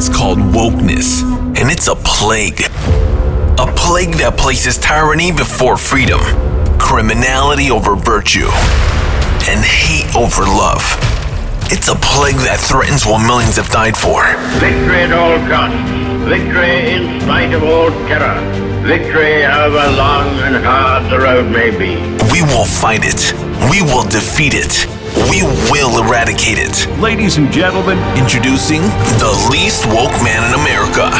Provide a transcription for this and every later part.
It's called wokeness, and it's a plague. A plague that places tyranny before freedom, criminality over virtue, and hate over love. It's a plague that threatens what millions have died for. Victory at all costs. Victory in spite of all terror. Victory however long and hard the road may be. We will fight it. We will defeat it. We will eradicate it. Ladies and gentlemen, Introducing the least woke man in America.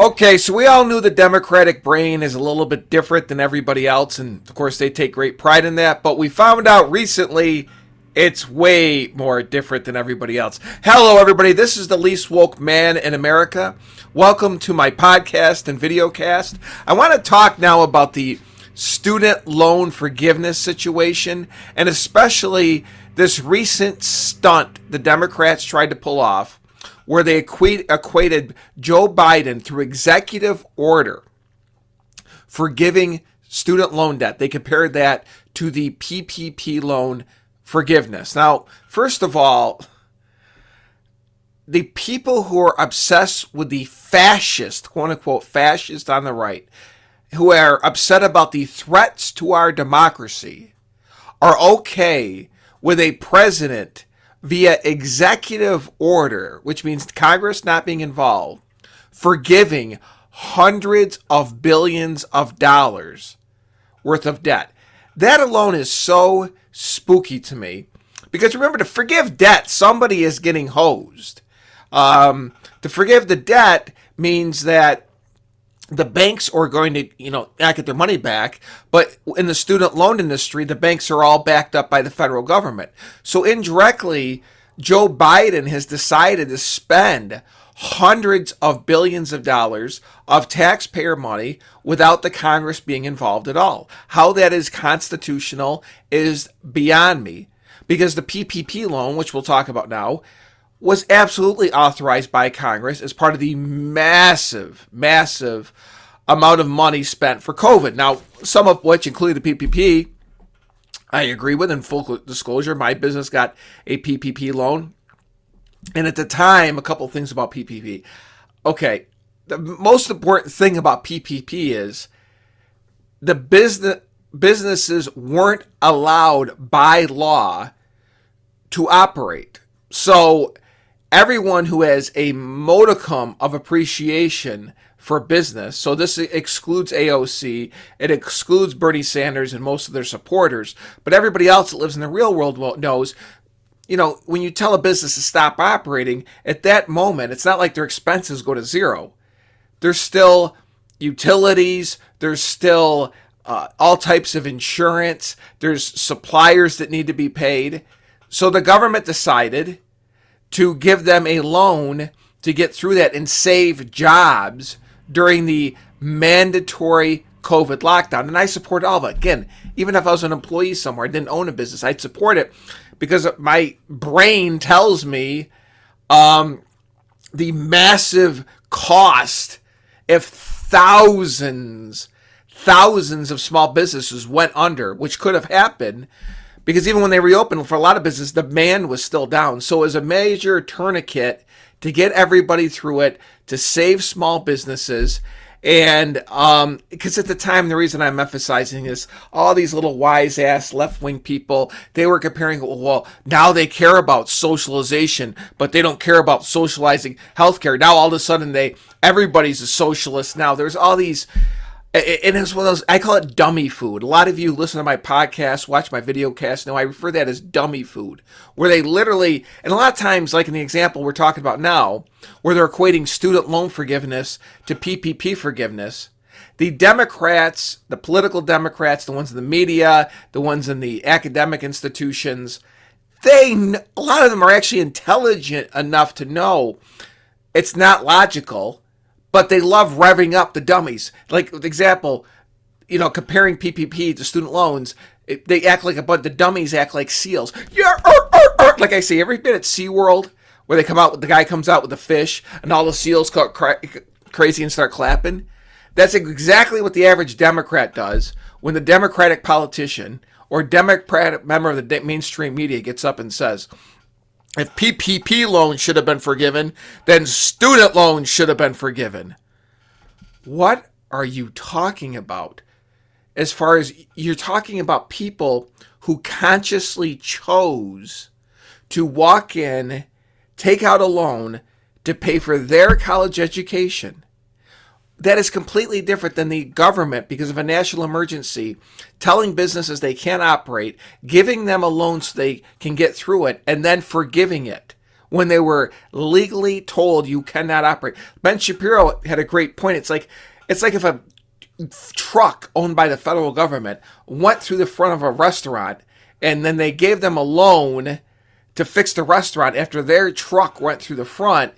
Okay, so we all knew the Democratic brain is a little bit different than everybody else, and of course they take great pride in that. But we found out recently it's way more different than everybody else. Hello, everybody. This is the least woke man in America. Welcome to my podcast and video cast. I want to talk now about the student loan forgiveness situation, and especially this recent stunt the Democrats tried to pull off where they equate, equated Joe Biden through executive order forgiving student loan debt. They compared that to the PPP loan forgiveness. Now, first of all, the people who are obsessed with the fascist, quote unquote, fascist on the right, who are upset about the threats to our democracy, are okay with a president via executive order, which means Congress not being involved, forgiving hundreds of billions of dollars worth of debt. That alone is so spooky to me. Because remember, to forgive debt, somebody is getting hosed. Um, to forgive the debt means that the banks are going to, you know, not get their money back. But in the student loan industry, the banks are all backed up by the federal government. So indirectly, Joe Biden has decided to spend hundreds of billions of dollars of taxpayer money without the Congress being involved at all. How that is constitutional is beyond me because the PPP loan, which we'll talk about now, was absolutely authorized by Congress as part of the massive, massive amount of money spent for COVID. Now, some of which include the PPP, I agree with. In full disclosure, my business got a PPP loan. And at the time, a couple things about PPP. Okay, the most important thing about PPP is the business businesses weren't allowed by law to operate. So everyone who has a modicum of appreciation for business, so this excludes AOC, it excludes Bernie Sanders and most of their supporters, but everybody else that lives in the real world knows. You know, when you tell a business to stop operating, at that moment, it's not like their expenses go to zero. There's still utilities, there's still uh, all types of insurance, there's suppliers that need to be paid. So the government decided to give them a loan to get through that and save jobs during the mandatory COVID lockdown. And I support all of it. Again, even if I was an employee somewhere, I didn't own a business, I'd support it because my brain tells me um, the massive cost if thousands, thousands of small businesses went under, which could have happened because even when they reopened for a lot of business, demand was still down. So as a major tourniquet to get everybody through it, to save small businesses. And um, because at the time, the reason I'm emphasizing is all these little wise ass left wing people, they were comparing, well, now they care about socialization, but they don't care about socializing healthcare. Now all of a sudden, they everybody's a socialist now. There's all these and it's one of those I call it dummy food. A lot of you listen to my podcast, watch my video cast, know I refer to that as dummy food, where they literally and a lot of times, like in the example we're talking about now, where they're equating student loan forgiveness to PPP forgiveness. The Democrats, the political Democrats, the ones in the media, the ones in the academic institutions, they a lot of them are actually intelligent enough to know it's not logical but they love revving up the dummies. Like example, you know, comparing PPP to student loans, it, they act like a but the dummies act like seals. Yeah, er, er, er. like I say every bit at SeaWorld where they come out, with the guy comes out with the fish, and all the seals go cra- crazy and start clapping. That's exactly what the average Democrat does when the Democratic politician or Democratic member of the mainstream media gets up and says, if PPP loans should have been forgiven, then student loans should have been forgiven. What are you talking about? As far as you're talking about people who consciously chose to walk in, take out a loan to pay for their college education that is completely different than the government because of a national emergency telling businesses they can't operate, giving them a loan so they can get through it, and then forgiving it when they were legally told you cannot operate. Ben Shapiro had a great point. It's like it's like if a truck owned by the federal government went through the front of a restaurant and then they gave them a loan to fix the restaurant after their truck went through the front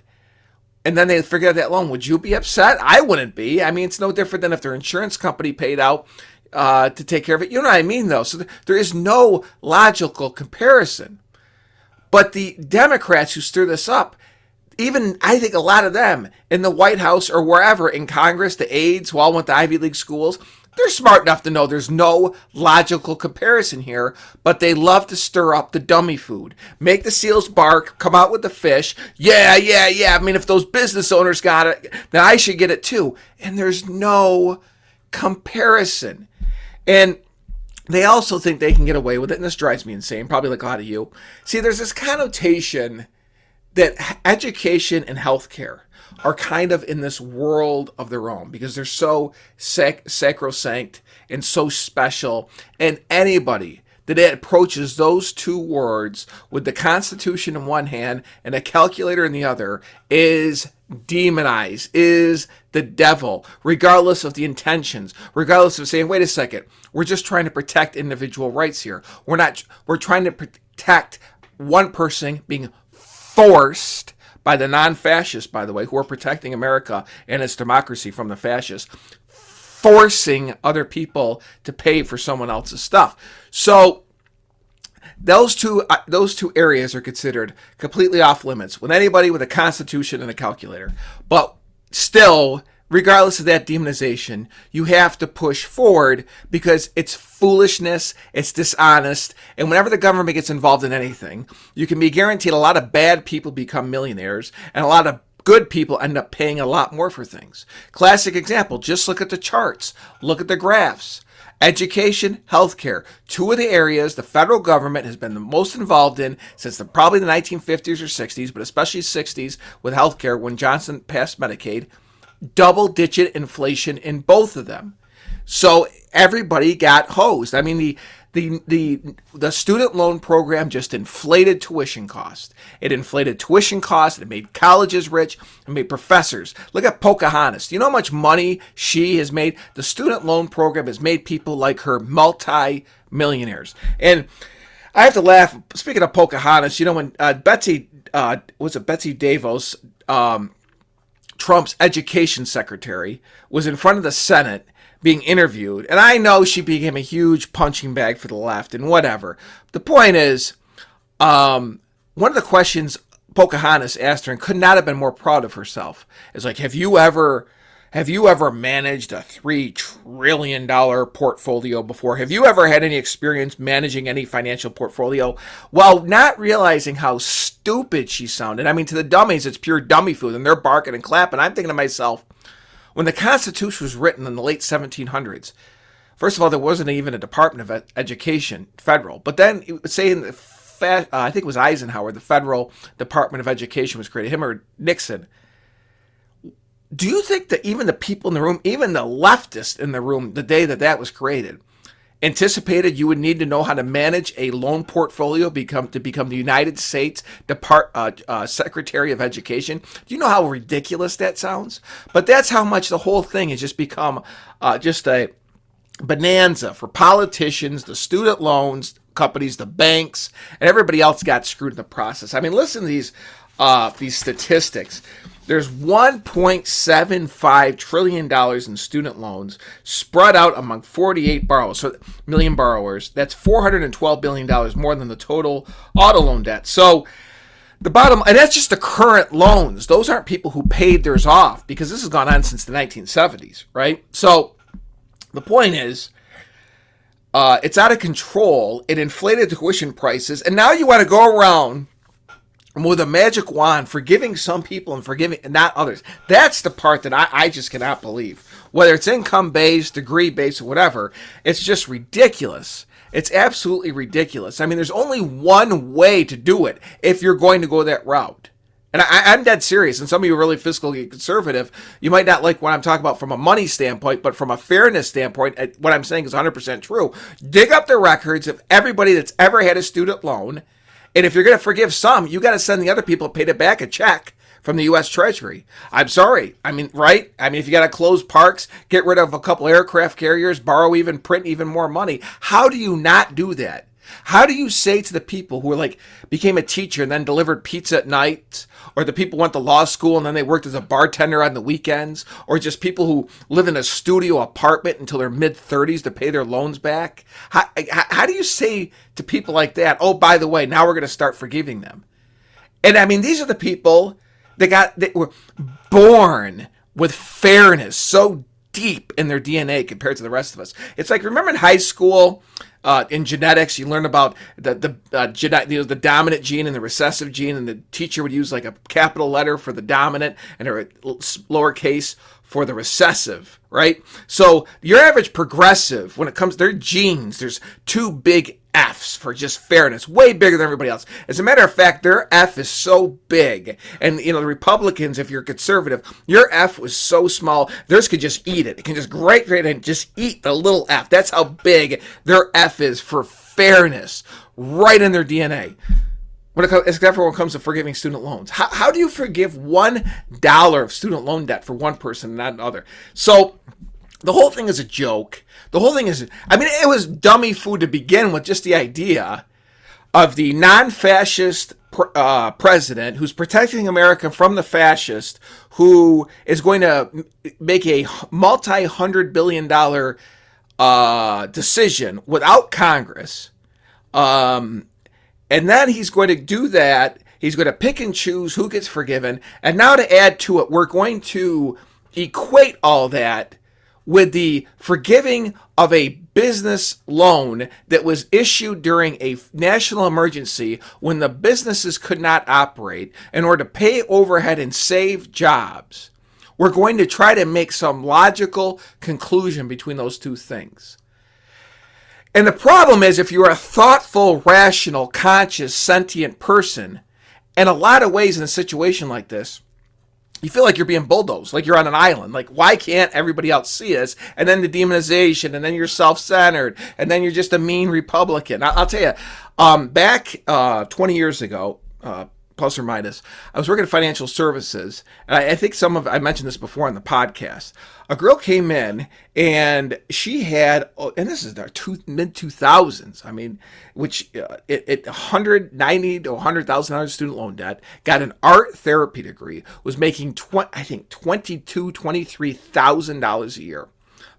and then they forget that loan, would you be upset? I wouldn't be. I mean, it's no different than if their insurance company paid out uh, to take care of it. You know what I mean, though? So th- there is no logical comparison. But the Democrats who stir this up, even I think a lot of them in the White House or wherever in Congress, the aides who all went to Ivy League schools, they're smart enough to know there's no logical comparison here, but they love to stir up the dummy food. Make the seals bark, come out with the fish. Yeah, yeah, yeah. I mean, if those business owners got it, then I should get it too. And there's no comparison. And they also think they can get away with it, and this drives me insane, probably like a lot of you. See, there's this connotation that education and healthcare are kind of in this world of their own because they're so sac- sacrosanct and so special. And anybody that approaches those two words with the Constitution in one hand and a calculator in the other is demonized, is the devil, regardless of the intentions, regardless of saying, wait a second, we're just trying to protect individual rights here. We're not, we're trying to protect one person being forced by the non fascists, by the way, who are protecting America and its democracy from the fascists, forcing other people to pay for someone else's stuff. So, those two uh, those two areas are considered completely off limits with anybody with a constitution and a calculator. But still, regardless of that demonization, you have to push forward because it's foolishness, it's dishonest, and whenever the government gets involved in anything, you can be guaranteed a lot of bad people become millionaires and a lot of good people end up paying a lot more for things. Classic example, just look at the charts, look at the graphs. Education, healthcare, two of the areas the federal government has been the most involved in since the, probably the 1950s or 60s, but especially 60s with healthcare when Johnson passed Medicaid double digit inflation in both of them. So everybody got hosed. I mean, the the the the student loan program just inflated tuition costs. It inflated tuition costs. It made colleges rich. It made professors. Look at Pocahontas. You know how much money she has made? The student loan program has made people like her multi millionaires. And I have to laugh. Speaking of Pocahontas, you know when uh, Betsy uh, was it Betsy DeVos, um, Trump's education secretary, was in front of the Senate being interviewed. And I know she became a huge punching bag for the left and whatever. The point is, um, one of the questions Pocahontas asked her and could not have been more proud of herself is like, have you ever have you ever managed a $3 trillion portfolio before? Have you ever had any experience managing any financial portfolio? While not realizing how stupid she sounded. I mean, to the dummies, it's pure dummy food, and they're barking and clapping. I'm thinking to myself, when the Constitution was written in the late 1700s, first of all, there wasn't even a Department of Education, federal. But then, say in the uh, I think it was Eisenhower, the federal Department of Education was created, him or Nixon do you think that even the people in the room, even the leftists in the room, the day that that was created, anticipated you would need to know how to manage a loan portfolio become to become the United States Depart uh, uh, Secretary of Education. Do you know how ridiculous that sounds? But that's how much the whole thing has just become uh, just a bonanza for politicians, the student loans companies, the banks, and everybody else got screwed in the process. I mean, listen to these uh, these statistics. There's 1.75 trillion dollars in student loans spread out among 48 borrowers, so million borrowers. That's 412 billion dollars more than the total auto loan debt. So the bottom, and that's just the current loans. Those aren't people who paid theirs off because this has gone on since the 1970s, right? So the point is, uh, it's out of control. It inflated tuition prices, and now you want to go around with a magic wand, forgiving some people and forgiving not others. That's the part that I, I just cannot believe. Whether it's income based, degree based, or whatever, it's just ridiculous. It's absolutely ridiculous. I mean, there's only one way to do it if you're going to go that route. And I, am dead serious. And some of you are really fiscally conservative. You might not like what I'm talking about from a money standpoint, but from a fairness standpoint, what I'm saying is 100% true. Dig up the records of everybody that's ever had a student loan. And if you're going to forgive some, you got to send the other people paid it back a check from the U.S. Treasury. I'm sorry. I mean, right? I mean, if you got to close parks, get rid of a couple aircraft carriers, borrow even, print even more money, how do you not do that? How do you say to the people who are like became a teacher and then delivered pizza at night, or the people went to law school and then they worked as a bartender on the weekends, or just people who live in a studio apartment until their mid 30s to pay their loans back? How, how, how do you say to people like that, oh, by the way, now we're going to start forgiving them? And I mean, these are the people that got that were born with fairness so deep in their DNA compared to the rest of us. It's like remember in high school uh, in genetics, you learn about the the uh, you know, the dominant gene and the recessive gene, and the teacher would use like a capital letter for the dominant and a lowercase for the recessive, right? So your average progressive, when it comes their genes, there's two big F's for just fairness, way bigger than everybody else. As a matter of fact, their F is so big. And, you know, the Republicans, if you're conservative, your F was so small, theirs could just eat it. It can just grate, grate, and just eat the little F. That's how big their F is for fairness, right in their DNA. When it comes, except for when it comes to forgiving student loans. How, how do you forgive one dollar of student loan debt for one person and not another? So the whole thing is a joke. The whole thing is, I mean, it was dummy food to begin with, just the idea of the non fascist uh, president who's protecting America from the fascist, who is going to make a multi hundred billion dollar uh, decision without Congress. Um, and then he's going to do that. He's going to pick and choose who gets forgiven. And now to add to it, we're going to equate all that with the forgiving of a business loan that was issued during a national emergency when the businesses could not operate in order to pay overhead and save jobs. We're going to try to make some logical conclusion between those two things. And the problem is, if you're a thoughtful, rational, conscious, sentient person, in a lot of ways in a situation like this, you feel like you're being bulldozed, like you're on an island. Like, why can't everybody else see us? And then the demonization, and then you're self-centered, and then you're just a mean Republican. I- will tell you, um, back uh, 20 years ago, uh, plus or minus. I was working in financial services, and I, I, think some of I mentioned this before on the podcast. A girl came in, and she had, oh, and this is the mid two thousands. I mean, which uh, it, it 190 to 100 thousand dollars student loan debt. Got an art therapy degree. Was making twenty, I think twenty two, twenty three thousand dollars a year.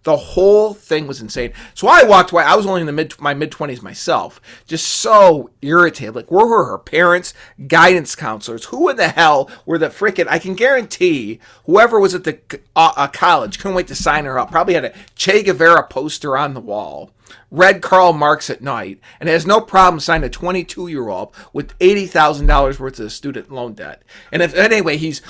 The whole thing was insane. So I walked away. I was only in the mid my mid twenties myself, just so irritated. Like, where were her parents, guidance counselors? Who in the hell were the freaking? I can guarantee whoever was at the uh, uh, college couldn't wait to sign her up. Probably had a Che Guevara poster on the wall. Read Karl Marx at night and has no problem signing a 22 year old with $80,000 worth of student loan debt. And if anyway, he's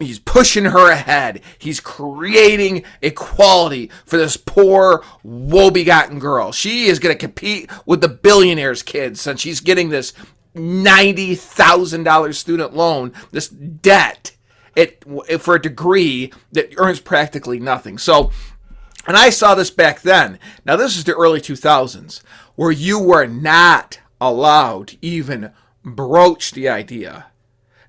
he's pushing her ahead. He's creating equality for this poor, woe-begotten girl. She is going to compete with the billionaires' kids since she's getting this $90,000 student loan, this debt it, for a degree that earns practically nothing. So, and I saw this back then. Now, this is the early 2000s, where you were not allowed even broach the idea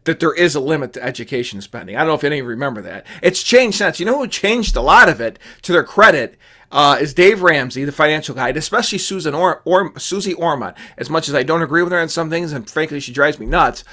that there is a limit to education spending. I don't know if any of you remember that. It's changed since. You know who changed a lot of it, to their credit, uh, is Dave Ramsey, the financial guide, especially Susan or, or Suze Orman. As much as I don't agree with her on some things, and frankly, she drives me nuts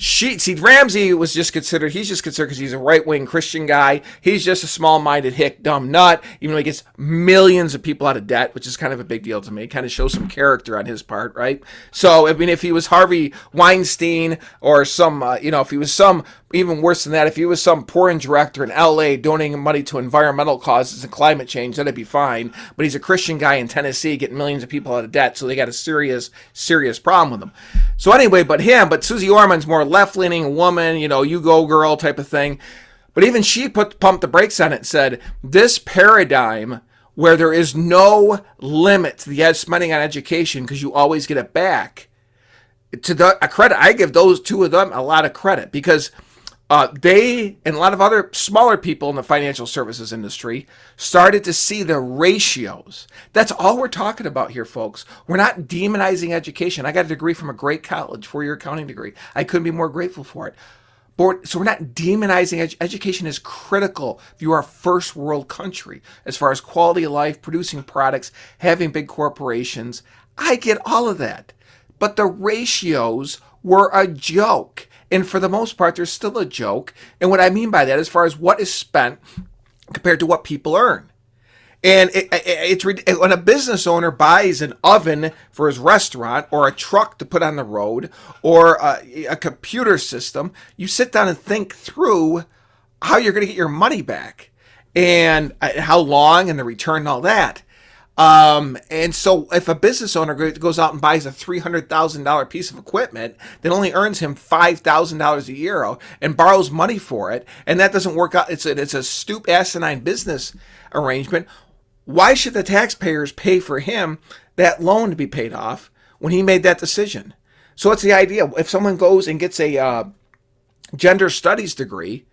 she see Ramsey was just considered he's just considered because he's a right wing Christian guy. He's just a small minded hick dumb nut. Even though he gets millions of people out of debt, which is kind of a big deal to me. Kind of shows some character on his part, right? So I mean, if he was Harvey Weinstein or some uh, you know if he was some even worse than that, if he was some porn director in LA donating money to environmental causes and climate change, that'd be fine. But he's a Christian guy in Tennessee getting millions of people out of debt, so they got a serious, serious problem with him. So anyway, but him, but Suze Orman's more left leaning woman, you know, you go girl type of thing. But even she put pumped the brakes on it and said, this paradigm where there is no limit to the spending on education because you always get it back. To the credit, I give those two of them a lot of credit because uh, they and a lot of other smaller people in the financial services industry started to see the ratios. That's all we're talking about here, folks. We're not demonizing education. I got a degree from a great college, four year accounting degree. I couldn't be more grateful for it. But, so we're not demonizing ed- education is critical if you are a first world country as far as quality of life, producing products, having big corporations. I get all of that. But the ratios were a joke. And for the most part, they're still a joke. And what I mean by that, as far as what is spent compared to what people earn. And it, it, it's when a business owner buys an oven for his restaurant or a truck to put on the road or a, a computer system, you sit down and think through how you're going to get your money back and uh, how long and the return and all that. Um, and so if a business owner goes out and buys a $300,000 piece of equipment that only earns him $5,000 a year and borrows money for it, and that doesn't work out, it's a, it's a stoop asinine business arrangement. Why should the taxpayers pay for him that loan to be paid off when he made that decision? So what's the idea? If someone goes and gets a uh, gender studies degree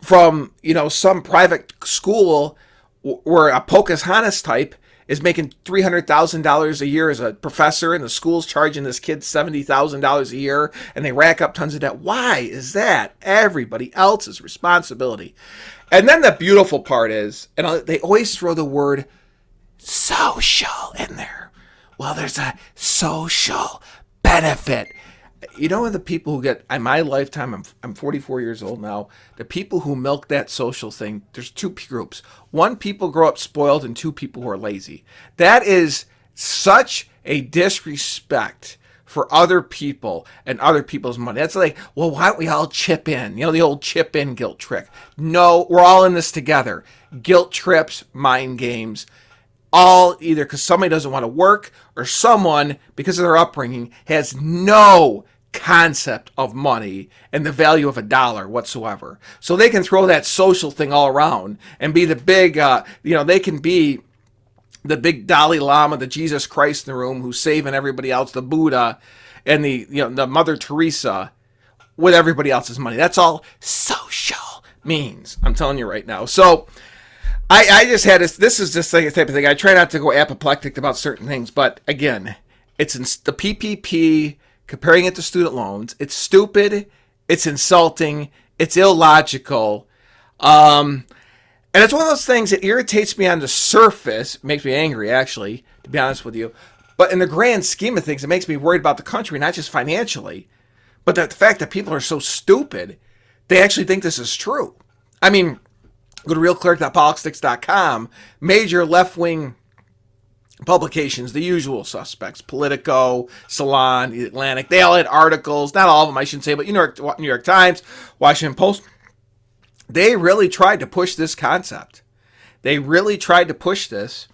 from, you know, some private school where a Pocahontas type is making $300,000 a year as a professor and the school's charging this kid $70,000 a year and they rack up tons of debt. Why is that everybody else's responsibility? And then the beautiful part is, and they always throw the word social in there. Well, there's a social benefit you know the people who get in my lifetime I'm, I'm 44 years old now the people who milk that social thing there's two groups. One people grow up spoiled and two people who are lazy. That is such a disrespect for other people and other people's money. That's like well why don't we all chip in? You know the old chip in guilt trick. No we're all in this together. Guilt trips mind games all either because somebody doesn't want to work or someone because of their upbringing has no concept of money and the value of a dollar whatsoever. So they can throw that social thing all around and be the big, uh, you know, they can be the big Dalai Lama, the Jesus Christ in the room who's saving everybody else, the Buddha, and the you know the Mother Teresa with everybody else's money. That's all social means. I'm telling you right now. So. I, I just had this. This is just a type of thing. I try not to go apoplectic about certain things, but again, it's in the PPP comparing it to student loans. It's stupid. It's insulting. It's illogical. Um, and it's one of those things that irritates me on the surface, makes me angry, actually, to be honest with you. But in the grand scheme of things, it makes me worried about the country, not just financially, but the fact that people are so stupid, they actually think this is true. I mean, go to realclearpolitics.com, major left wing publications, the usual suspects, Politico, Salon, The Atlantic, they all had articles, not all of them, I shouldn't say, but New York, New York Times, Washington Post, they really tried to push this concept. They really tried to push this.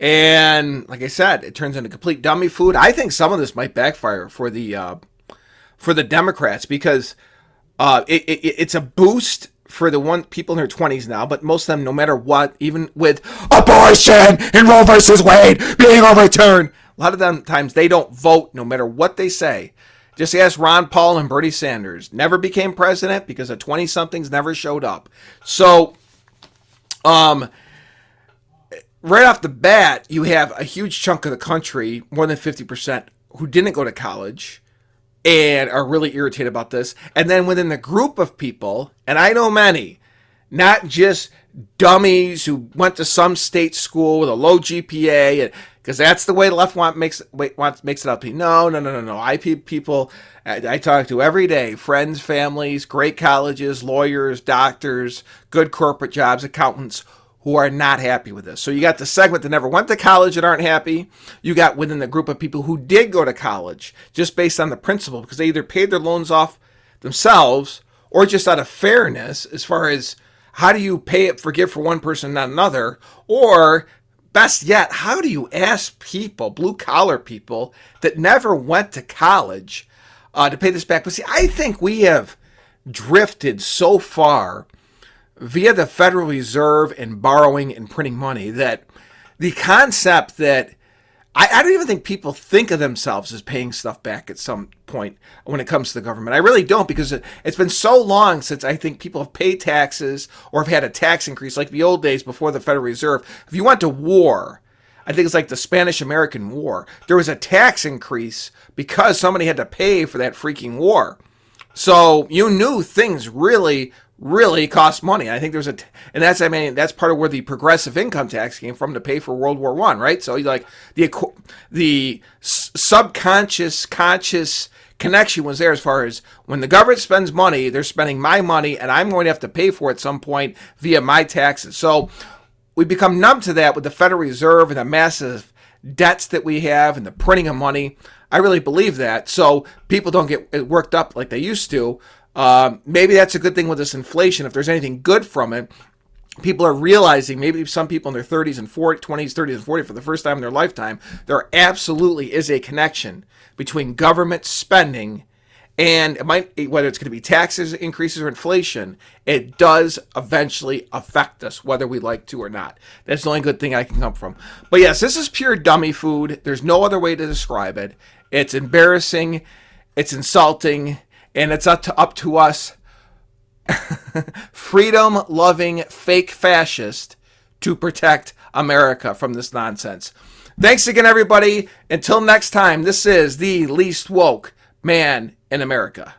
And like I said, it turns into complete dummy food. I think some of this might backfire for the uh, for the Democrats because uh, it, it, it's a boost for the one people in their 20s now, but most of them, no matter what, even with abortion and Roe versus Wade being overturned, a lot of them times they don't vote no matter what they say. Just ask Ron Paul and Bernie Sanders. Never became president because the 20 somethings never showed up. So, um, right off the bat, you have a huge chunk of the country, more than 50%, who didn't go to college and are really irritated about this. And then within the group of people, and I know many, not just dummies who went to some state school with a low GPA, because that's the way the left want makes wants makes it up. No, no, no, no, no. I people I, I talk to every day, friends, families, great colleges, lawyers, doctors, good corporate jobs, accountants who are not happy with this. So you got the segment that never went to college that aren't happy. You got within the group of people who did go to college just based on the principle because they either paid their loans off themselves or just out of fairness, as far as how do you pay it forgive for one person, not another, or best yet, how do you ask people, blue collar people that never went to college, uh, to pay this back? But see, I think we have drifted so far via the Federal Reserve and borrowing and printing money that the concept that I, I, don't even think people think of themselves as paying stuff back at some point when it comes to the government. I really don't because it, has been so long since I think people have paid taxes or have had a tax increase like the old days before the Federal Reserve. If you went to war, I think it's like the Spanish American War, there was a tax increase because somebody had to pay for that freaking war. So you knew things really really cost money. I think there's a, t- and that's I mean that's part of where the progressive income tax came from to pay for World War One, right? So like the the subconscious conscious connection was there as far as when the government spends money, they're spending my money, and I'm going to have to pay for it at some point via my taxes. So we become numb to that with the Federal Reserve and the massive debts that we have and the printing of money. I really believe that. So people don't get eh, worked up like they used to. Uh, maybe that's a good thing with this inflation. If there's anything good from it, people are realizing maybe some people in their 30s and 40s 20s, 30s, and 40s for the first time in their lifetime, there absolutely is a connection between government spending and it might whether it's going to be taxes increases or inflation it does eventually affect us whether we like to or not. That's the only good thing i can come from. But yes this is pure dummy food. There's no other way to describe it. It's embarrassing. It's insulting and it's up to, up to us, freedom loving fake fascist, to protect America from this nonsense. Thanks again, everybody. Until next time, this is the least woke man in America.